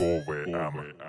Over, over, over.